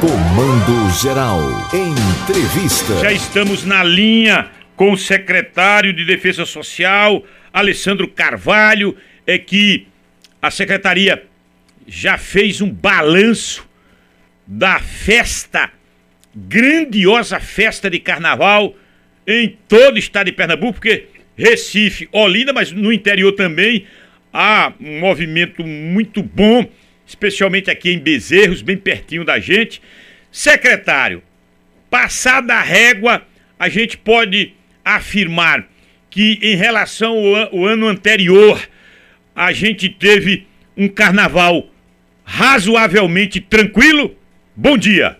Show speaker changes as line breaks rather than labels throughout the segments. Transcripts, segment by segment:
Comando Geral. Entrevista.
Já estamos na linha com o secretário de Defesa Social, Alessandro Carvalho, é que a secretaria já fez um balanço da festa, grandiosa festa de carnaval em todo o estado de Pernambuco, porque Recife, Olinda, mas no interior também há um movimento muito bom especialmente aqui em Bezerros, bem pertinho da gente. Secretário, passada a régua, a gente pode afirmar que em relação ao ano anterior, a gente teve um carnaval razoavelmente tranquilo? Bom dia.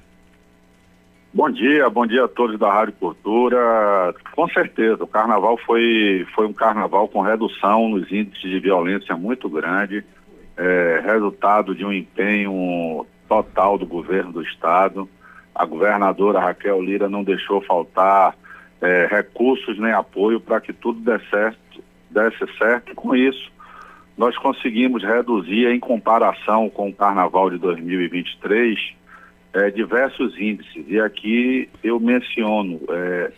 Bom dia, bom dia a todos da Rádio Cultura. Com certeza, o carnaval foi, foi um carnaval com redução nos índices de violência muito grande é, resultado de um empenho total do governo do estado. A governadora Raquel Lira não deixou faltar é, recursos nem apoio para que tudo desse certo, desse certo. E com isso, nós conseguimos reduzir, em comparação com o Carnaval de 2023, é, diversos índices. E aqui eu menciono é,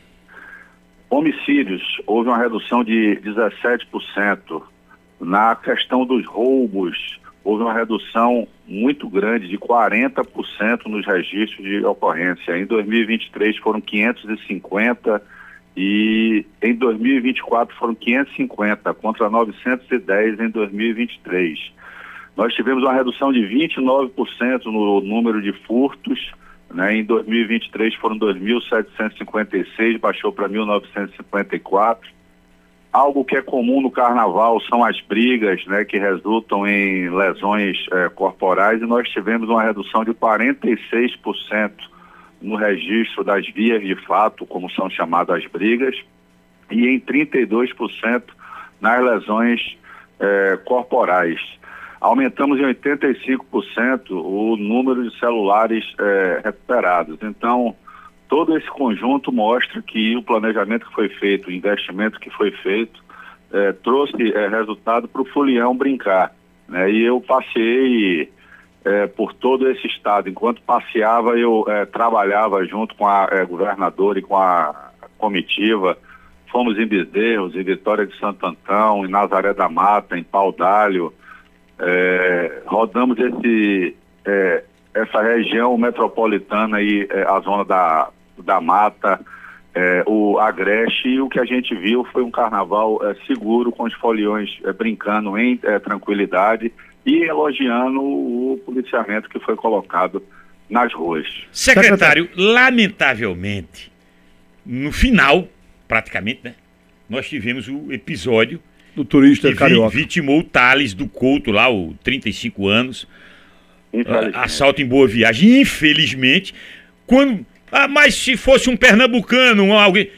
homicídios, houve uma redução de 17%. Na questão dos roubos, houve uma redução muito grande, de 40% nos registros de ocorrência. Em 2023 foram 550 e em 2024 foram 550 contra 910 em 2023. Nós tivemos uma redução de 29% no número de furtos. Né? Em 2023 foram 2.756, baixou para 1.954 Algo que é comum no carnaval são as brigas, né, que resultam em lesões é, corporais, e nós tivemos uma redução de 46% no registro das vias de fato, como são chamadas as brigas, e em 32% nas lesões é, corporais. Aumentamos em 85% o número de celulares é, recuperados. Então, todo esse conjunto mostra que o planejamento que foi feito, o investimento que foi feito, é, trouxe é, resultado para o Fulião brincar. Né? E eu passei é, por todo esse estado. Enquanto passeava, eu trabalhava junto com a governadora e com a comitiva. Fomos em Bezerros, em Vitória de Santo Antão, em Nazaré da Mata, em Pau d'Alho. rodamos esse, essa região metropolitana e a zona da da Mata, é, o Agreste, e o que a gente viu foi um carnaval é, seguro, com os foliões é, brincando em é, tranquilidade e elogiando o policiamento que foi colocado nas ruas.
Secretário, lamentavelmente, no final, praticamente, né, nós tivemos o episódio
do turista que carioca.
vitimou o Thales do Couto lá, o 35 anos, assalto em Boa Viagem. Infelizmente, quando ah, mas se fosse um pernambucano, alguém.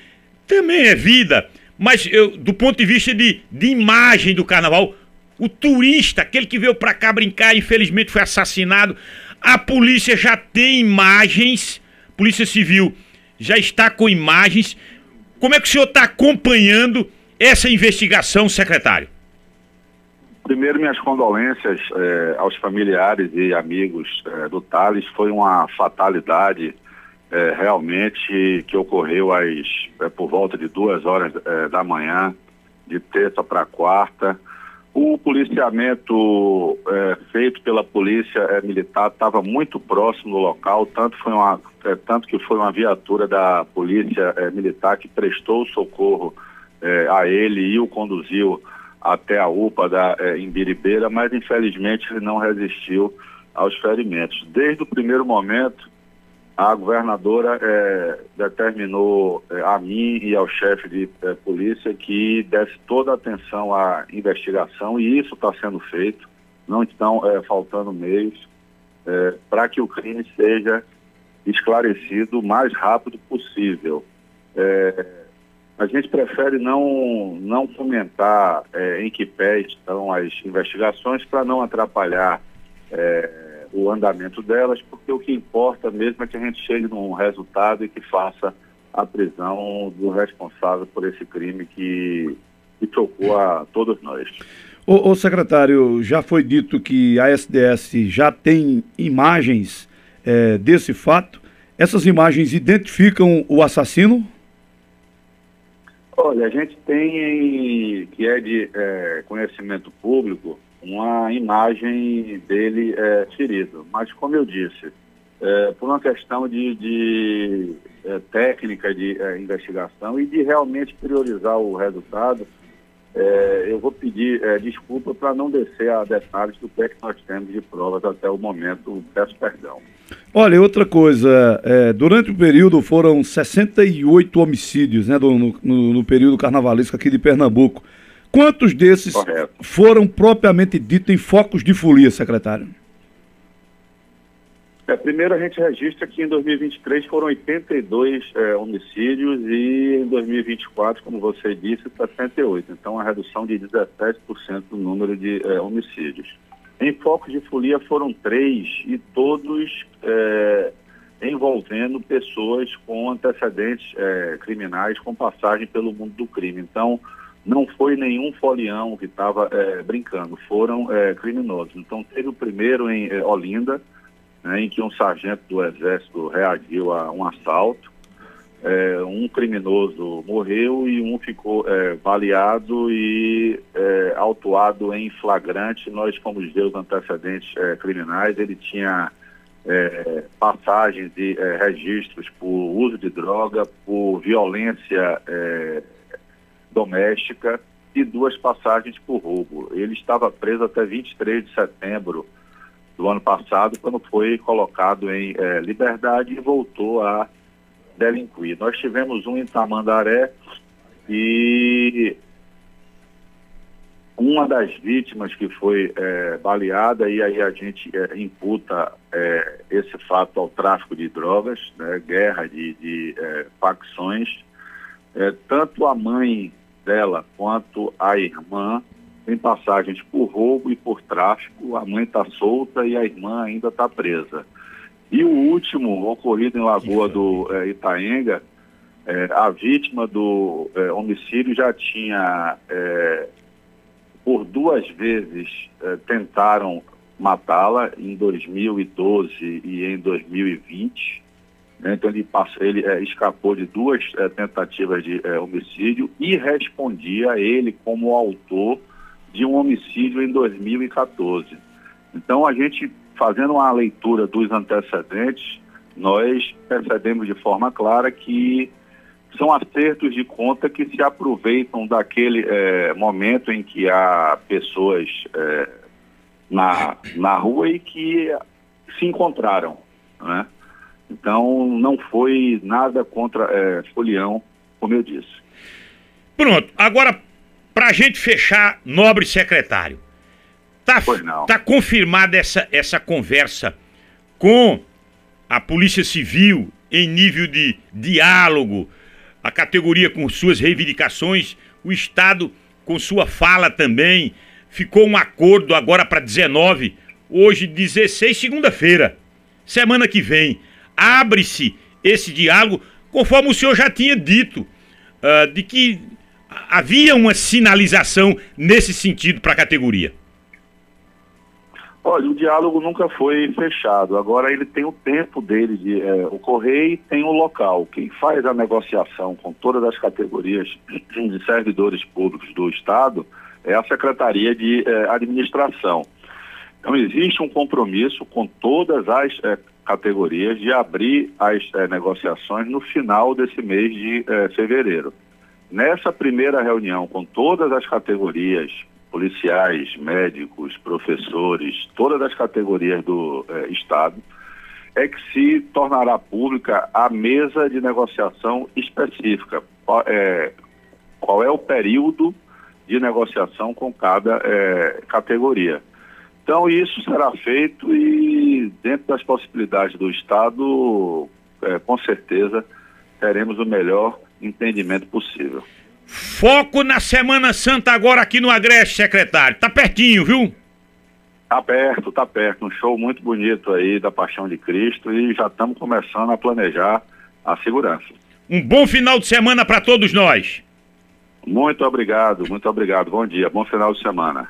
Também é vida. Mas eu, do ponto de vista de, de imagem do carnaval, o turista, aquele que veio para cá brincar, infelizmente foi assassinado. A polícia já tem imagens, Polícia Civil já está com imagens. Como é que o senhor está acompanhando essa investigação, secretário?
Primeiro, minhas condolências eh, aos familiares e amigos eh, do Thales. Foi uma fatalidade é, realmente que ocorreu às, é, por volta de duas horas é, da manhã, de terça para quarta. O policiamento é, feito pela polícia é, militar estava muito próximo do local, tanto, foi uma, é, tanto que foi uma viatura da polícia militar que prestou socorro a ele e o conduziu até a UPA da é, Imbiribeira, mas infelizmente ele não resistiu aos ferimentos. Desde o primeiro momento, a governadora é, determinou é, a mim e ao chefe de é, polícia que desse toda a atenção à investigação e isso está sendo feito, não estão é, faltando meios é, para que o crime seja esclarecido o mais rápido possível. É, a gente prefere não, não comentar em que pé estão as investigações para não atrapalhar o andamento delas, porque o que importa mesmo é que a gente chegue num resultado e que faça a prisão do responsável por esse crime que, que chocou a todos nós.
O, secretário, já foi dito que a SDS já tem imagens é, desse fato. Essas imagens identificam o assassino?
Olha, a gente tem, que é de é, conhecimento público, uma imagem dele é, ferido. Mas, como eu disse, é, por uma questão de, de é, técnica de é, investigação e de realmente priorizar o resultado, é, eu vou pedir é, desculpa para não descer a detalhes do que, é que nós temos de provas até o momento. Peço perdão.
Olha, outra coisa, é, durante o período foram 68 homicídios, né, no, no, no período carnavalesco aqui de Pernambuco. Quantos desses Correto. foram propriamente ditos em focos de folia, secretário?
É, primeiro a gente registra que em 2023 foram 82 é, homicídios e em 2024, como você disse, 68. Então, a redução de 17% do número de é, homicídios. Em focos de folia foram três e todos é, envolvendo pessoas com antecedentes é, criminais, com passagem pelo mundo do crime. Então, não foi nenhum folião que estava é, brincando, foram criminosos. Então, teve o primeiro em Olinda, né, em que um sargento do Exército reagiu a um assalto. É, um criminoso morreu e um ficou é, baleado e é, autuado em flagrante. Nós fomos ver os antecedentes é, criminais. Ele tinha é, passagens de é, registros por uso de droga, por violência doméstica e duas passagens por roubo. Ele estava preso até 23 de setembro do ano passado, quando foi colocado em é, liberdade e voltou a delinquir. Nós tivemos um em Tamandaré e uma das vítimas que foi é, baleada, e aí a gente é, imputa é, esse fato ao tráfico de drogas, né, guerra de, de facções. Tanto a mãe dela quanto a irmã tem passagens por roubo e por tráfico. A mãe está solta e a irmã ainda está presa. E o último, ocorrido em Lagoa do é, Itaenga, é, a vítima do é, homicídio já tinha, por duas vezes, tentaram matá-la em 2012 e em 2020. Então ele, passou, ele escapou de duas tentativas de homicídio e respondia ele como autor de um homicídio em 2014. Então, a gente, fazendo uma leitura dos antecedentes, nós percebemos de forma clara que são acertos de conta que se aproveitam daquele é, momento em que há pessoas é, na, na rua e que se encontraram. Né? Então, não foi nada contra é, Folião, como eu disse.
Pronto. Agora, para a gente fechar, nobre secretário, tá, tá confirmada essa, essa conversa com a Polícia Civil em nível de diálogo, a categoria com suas reivindicações, o Estado com sua fala também. Ficou um acordo agora para 19, hoje 16, segunda-feira. Semana que vem, abre-se esse diálogo, conforme o senhor já tinha dito, uh, de que havia uma sinalização nesse sentido para a categoria?
Olha, o diálogo nunca foi fechado. Agora ele tem o tempo dele de é, ocorrer e tem o local. Quem faz a negociação com todas as categorias de servidores públicos do Estado é a Secretaria de é, Administração. Então existe um compromisso com todas as é, categorias de abrir as é, negociações no final desse mês de é, fevereiro. Nessa primeira reunião com todas as categorias, policiais, médicos, professores, todas as categorias do Estado, é que se tornará pública a mesa de negociação específica. Qual é, qual é o período de negociação com cada categoria. Então, isso será feito e, dentro das possibilidades do Estado, eh, com certeza, teremos o melhor entendimento possível.
Foco na Semana Santa agora aqui no Agreste, secretário. Tá pertinho, viu?
Tá perto, tá perto. Um show muito bonito aí da Paixão de Cristo e já estamos começando a planejar a segurança.
Um bom final de semana para todos nós.
Muito obrigado, muito obrigado. Bom dia, bom final de semana.